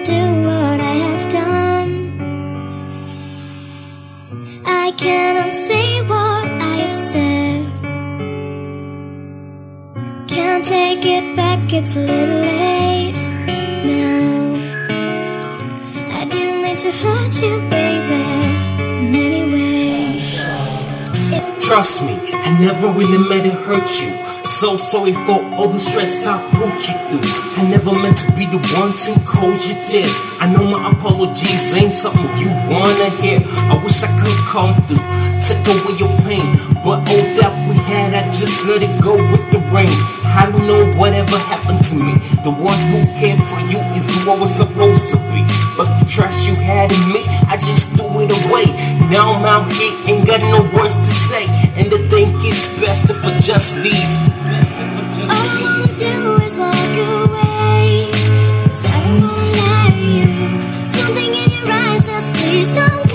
undo what I have done. I cannot say what I have said. Can't take it back, it's a little late now. I didn't mean to hurt you, baby. In. Trust me, I never really meant to hurt you. So sorry for all the stress I put you through. I never meant to be the one to cause your tears. I know my apologies ain't something you wanna hear. I wish I could come through, take away your pain. But all that we had, I just let it go with the rain. I don't know whatever happened to me. The one who cared for you is who I was supposed to be. But the trash you had in me, I just threw it away. Now I'm out here, ain't got no words to say. And I think it's best if I just leave. All I wanna do is walk I don't you. Something in please don't.